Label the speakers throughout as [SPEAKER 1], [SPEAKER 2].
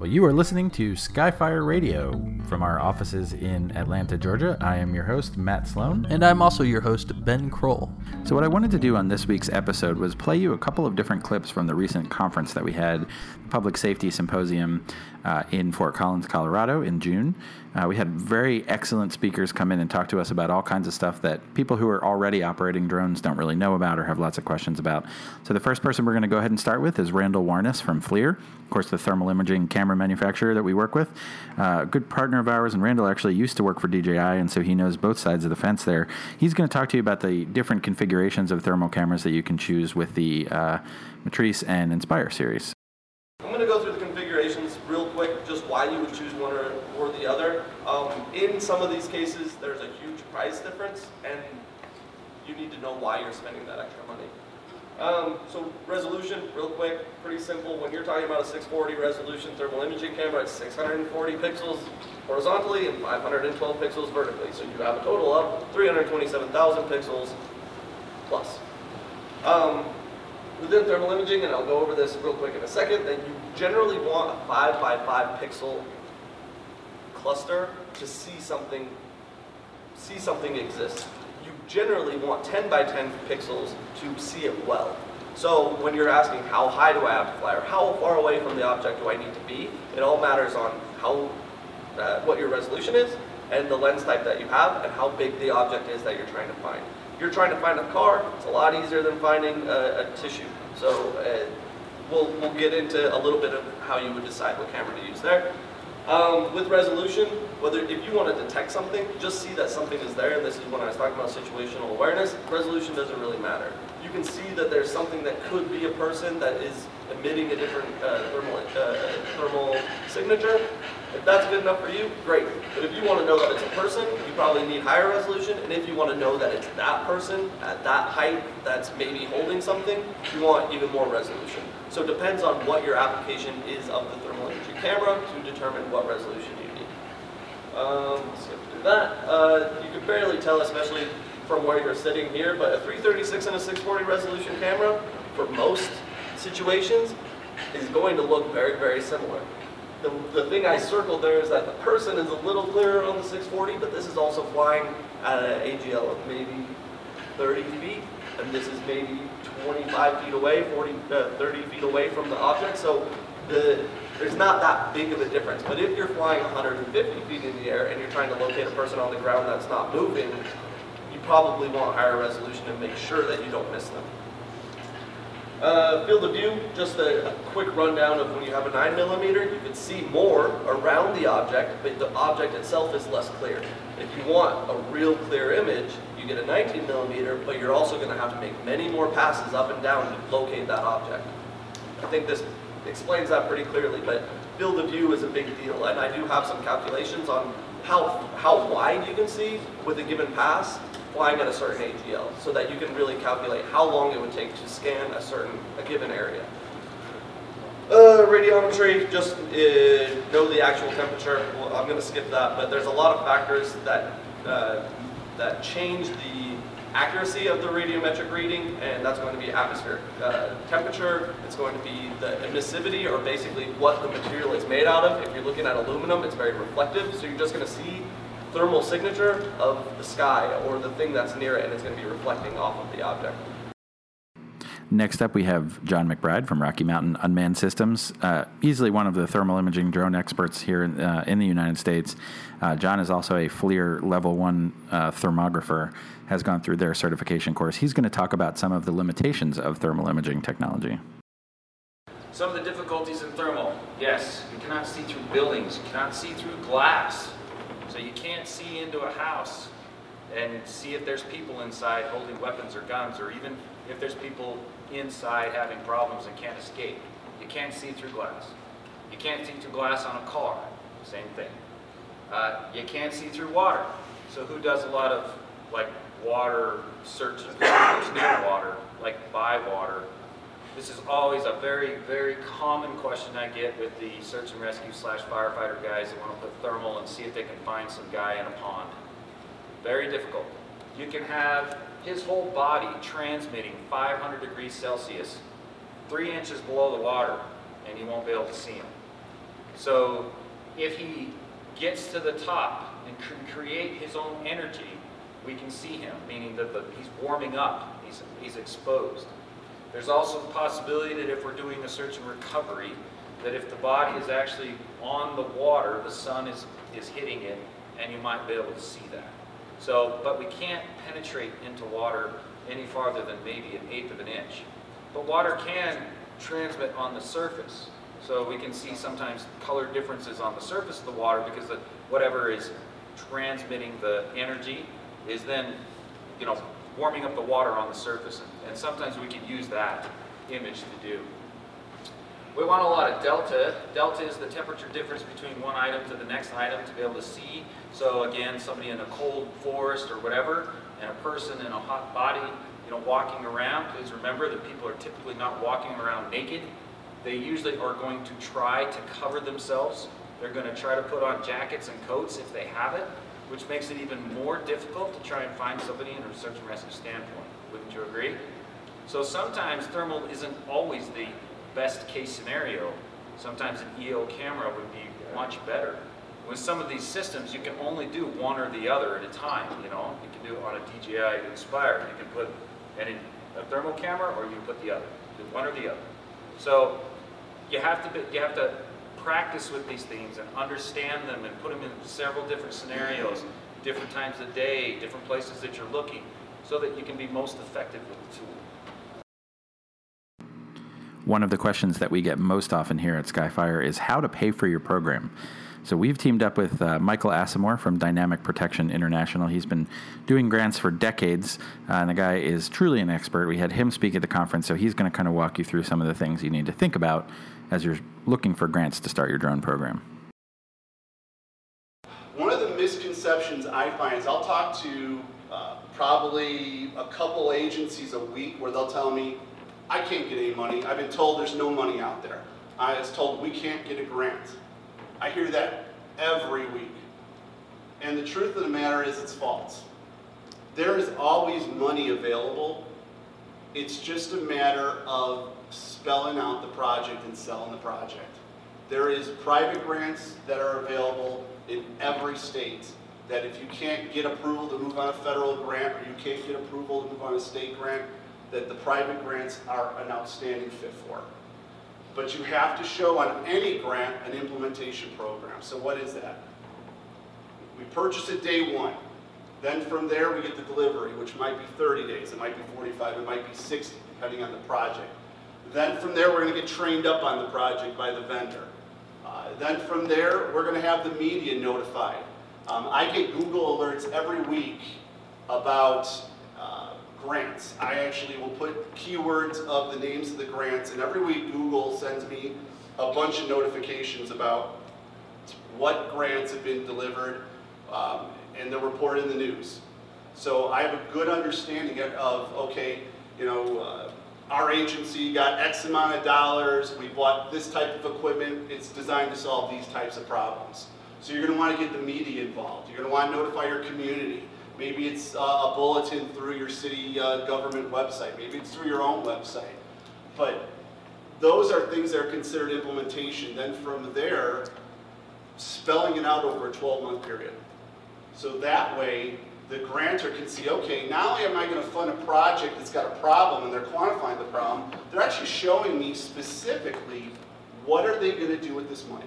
[SPEAKER 1] Well, you are listening to Skyfire Radio from our offices in Atlanta, Georgia. I am your host, Matt Sloan.
[SPEAKER 2] And I'm also your host, Ben Kroll.
[SPEAKER 1] So, what I wanted to do on this week's episode was play you a couple of different clips from the recent conference that we had, Public Safety Symposium uh, in Fort Collins, Colorado, in June. Uh, we had very excellent speakers come in and talk to us about all kinds of stuff that people who are already operating drones don't really know about or have lots of questions about. So, the first person we're going to go ahead and start with is Randall Warnas from FLIR, of course, the thermal imaging camera manufacturer that we work with. Uh, a good partner of ours, and Randall actually used to work for DJI, and so he knows both sides of the fence there. He's going to talk to you about the different configurations of thermal cameras that you can choose with the uh, Matrice and Inspire series.
[SPEAKER 3] I'm going to go through the configurations real quick, just why you would choose one or, or the other. Um, in some of these cases, there's a huge price difference, and you need to know why you're spending that extra money. Um, so resolution, real quick, pretty simple. When you're talking about a 640 resolution thermal imaging camera, it's 640 pixels horizontally and 512 pixels vertically. So you have a total of 327,000 pixels plus. Um, within thermal imaging, and I'll go over this real quick in a second, that you generally want a 5 by 5 pixel cluster to see something see something exist. You generally want 10 by 10 pixels to see it well. So when you're asking how high do I have to fly or how far away from the object do I need to be, it all matters on how uh, what your resolution is and the lens type that you have and how big the object is that you're trying to find. You're trying to find a car, it's a lot easier than finding a, a tissue. So uh, we'll, we'll get into a little bit of how you would decide what camera to use there. Um, with resolution, whether if you want to detect something, just see that something is there, and this is when I was talking about situational awareness, resolution doesn't really matter. You can see that there's something that could be a person that is emitting a different uh, thermal, uh, thermal signature. If that's good enough for you, great. But if you want to know that it's a person, you probably need higher resolution, and if you want to know that it's that person at that height that's maybe holding something, you want even more resolution. So it depends on what your application is of the thermal imaging camera to determine what resolution you need. Um, skip through that. Uh, you can barely tell, especially from where you're sitting here, but a 336 and a 640 resolution camera, for most situations, is going to look very, very similar. The, the thing I circled there is that the person is a little clearer on the 640, but this is also flying at an AGL of maybe 30 feet, and this is maybe 25 feet away, 40, uh, 30 feet away from the object. So the, there's not that big of a difference. But if you're flying 150 feet in the air and you're trying to locate a person on the ground that's not moving, you probably want higher resolution to make sure that you don't miss them. Uh, field of view, just a, quick rundown of when you have a 9 millimeter, you can see more around the object, but the object itself is less clear. If you want a real clear image, you get a 19 millimeter, but you're also going to have to make many more passes up and down to locate that object. I think this explains that pretty clearly, but field of view is a big deal, and I do have some calculations on how, how wide you can see with a given pass flying at a certain AGL so that you can really calculate how long it would take to scan a certain, a given area. Uh, radiometry, just uh, know the actual temperature. Well, I'm going to skip that, but there's a lot of factors that, uh, that change the accuracy of the radiometric reading, and that's going to be atmospheric uh, temperature. It's going to be the emissivity, or basically what the material is made out of. If you're looking at aluminum, it's very reflective, so you're just going to see thermal signature of the sky or the thing that's near it, and it's going to be reflecting off of the object.
[SPEAKER 1] Next up, we have John McBride from Rocky Mountain Unmanned Systems, uh, easily one of the thermal imaging drone experts here in, uh, in the United States. Uh, John is also a FLIR Level 1 uh, thermographer, has gone through their certification course. He's going to talk about some of the limitations of thermal imaging technology.
[SPEAKER 4] Some of the difficulties in thermal. Yes, you cannot see through buildings, you cannot see through glass. So you can't see into a house and see if there's people inside holding weapons or guns, or even if there's people inside having problems and can't escape. You can't see through glass. You can't see through glass on a car, same thing. Uh, you can't see through water. So who does a lot of like water search and near water, like by water? This is always a very, very common question I get with the search and rescue slash firefighter guys that want to put thermal and see if they can find some guy in a pond. Very difficult. You can have his whole body transmitting 500 degrees Celsius, three inches below the water, and you won't be able to see him. So if he gets to the top and can create his own energy, we can see him, meaning that the, he's warming up, he's, he's exposed. There's also the possibility that if we're doing a search and recovery, that if the body is actually on the water, the sun is, is hitting it, and you might be able to see that. So, but we can't penetrate into water any farther than maybe an eighth of an inch. But water can transmit on the surface. So we can see sometimes color differences on the surface of the water because the, whatever is transmitting the energy is then, you know, warming up the water on the surface. And, and sometimes we can use that image to do. We want a lot of delta. Delta is the temperature difference between one item to the next item to be able to see. So again, somebody in a cold forest or whatever, and a person in a hot body, you know, walking around, please remember that people are typically not walking around naked. They usually are going to try to cover themselves. They're going to try to put on jackets and coats if they have it, which makes it even more difficult to try and find somebody in a search and rescue standpoint. Wouldn't you agree? So sometimes thermal isn't always the best case scenario, sometimes an EO camera would be much better. With some of these systems, you can only do one or the other at a time, you know. You can do it on a DJI Inspire. You can put any, a thermal camera or you can put the other. Do one or the other. So you have to be, you have to practice with these things and understand them and put them in several different scenarios, different times of day, different places that you're looking, so that you can be most effective with the tool.
[SPEAKER 1] One of the questions that we get most often here at Skyfire is how to pay for your program. So we've teamed up with uh, Michael Asimore from Dynamic Protection International. He's been doing grants for decades, uh, and the guy is truly an expert. We had him speak at the conference, so he's going to kind of walk you through some of the things you need to think about as you're looking for grants to start your drone program.
[SPEAKER 5] One of the misconceptions I find is I'll talk to uh, probably a couple agencies a week where they'll tell me, I can't get any money. I've been told there's no money out there. I was told we can't get a grant. I hear that every week. And the truth of the matter is it's false. There is always money available. It's just a matter of spelling out the project and selling the project. There is private grants that are available in every state that if you can't get approval to move on a federal grant or you can't get approval to move on a state grant, that the private grants are an outstanding fit for. But you have to show on any grant an implementation program. So what is that? We purchase it day one. Then from there we get the delivery, which might be 30 days, it might be 45, it might be 60, depending on the project. Then from there we're going to get trained up on the project by the vendor. Uh, then from there we're going to have the media notified. Um, I get Google alerts every week about grants. I actually will put keywords of the names of the grants, and every week Google sends me a bunch of notifications about what grants have been delivered, um, and they're reported in the news. So I have a good understanding of, okay, you know, uh, our agency got X amount of dollars, we bought this type of equipment, it's designed to solve these types of problems. So you're going to want to get the media involved. You're going to want to notify your community. Maybe it's uh, a bulletin through your city uh, government website. Maybe it's through your own website. But those are things that are considered implementation. Then from there, spelling it out over a 12-month period. So that way, the grantor can see, okay, not only am I going to fund a project that's got a problem and they're quantifying the problem, they're actually showing me specifically what are they going to do with this money.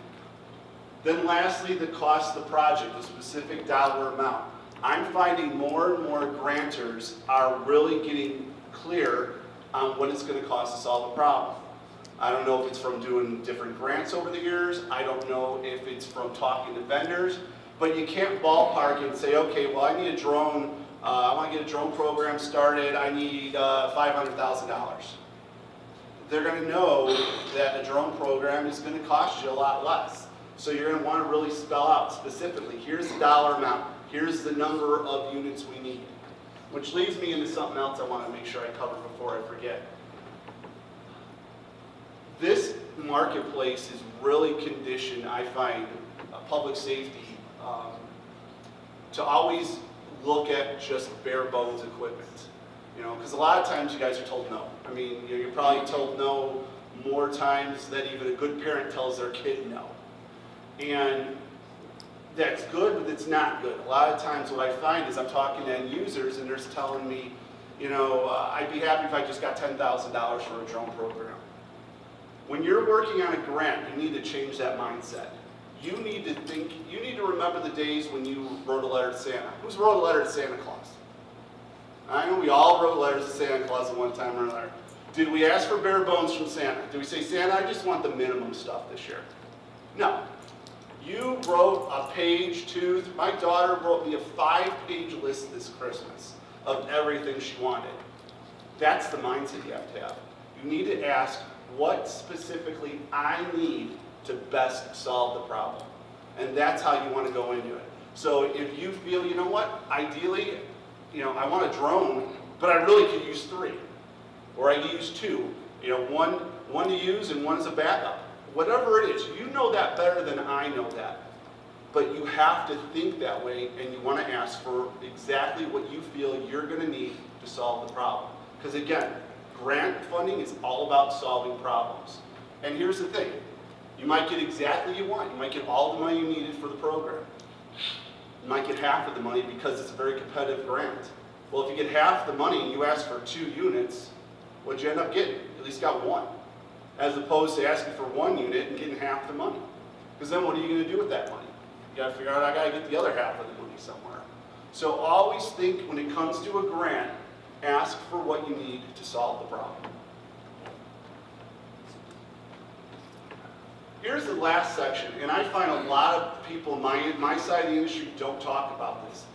[SPEAKER 5] Then lastly, the cost of the project, the specific dollar amount. I'm finding more and more grantors are really getting clear on what it's going to cost to solve a problem. I don't know if it's from doing different grants over the years. I don't know if it's from talking to vendors. But you can't ballpark and say, okay, well, I need a drone. Uh, I want to get a drone program started. I need uh, $500,000. They're going to know that a drone program is going to cost you a lot less. So you're going to want to really spell out specifically, here's the dollar amount. Here's the number of units we need. Which leads me into something else I want to make sure I cover before I forget. This marketplace is really conditioned, I find, public safety um, to always look at just bare bones equipment. You know, because a lot of times you guys are told no. I mean, you're probably told no more times than even a good parent tells their kid no. And that's good, but it's not good. A lot of times what I find is I'm talking to end users and they're telling me, you know, uh, I'd be happy if I just got $10,000 for a drone program. When you're working on a grant, you need to change that mindset. You need to think, you need to remember the days when you wrote a letter to Santa. Who's wrote a letter to Santa Claus? I know we all wrote letters to Santa Claus at one time or another. Did we ask for bare bones from Santa? Did we say, Santa, I just want the minimum stuff this year? No. You wrote a page, two, my daughter wrote me a five-page list this Christmas of everything she wanted. That's the mindset you have to have. You need to ask what specifically I need to best solve the problem. And that's how you want to go into it. So if you feel, you know what, ideally, you know, I want a drone, but I really could use three. Or I could use two. You know, one, one to use and one as a backup. Whatever it is, you know that better than I know that. But you have to think that way and you want to ask for exactly what you feel you're going to need to solve the problem. Because again, grant funding is all about solving problems. And here's the thing, you might get exactly what you want. You might get all the money you needed for the program. You might get half of the money because it's a very competitive grant. Well, if you get half the money and you ask for two units, what'd you end up getting? At least got one. As opposed to asking for one unit and getting half the money. Because then what are you going to do with that money? You got to figure out, I got to get the other half of the money somewhere. So always think when it comes to a grant, ask for what you need to solve the problem. Here's the last section, and I find a lot of people my, my side of the industry don't talk about this.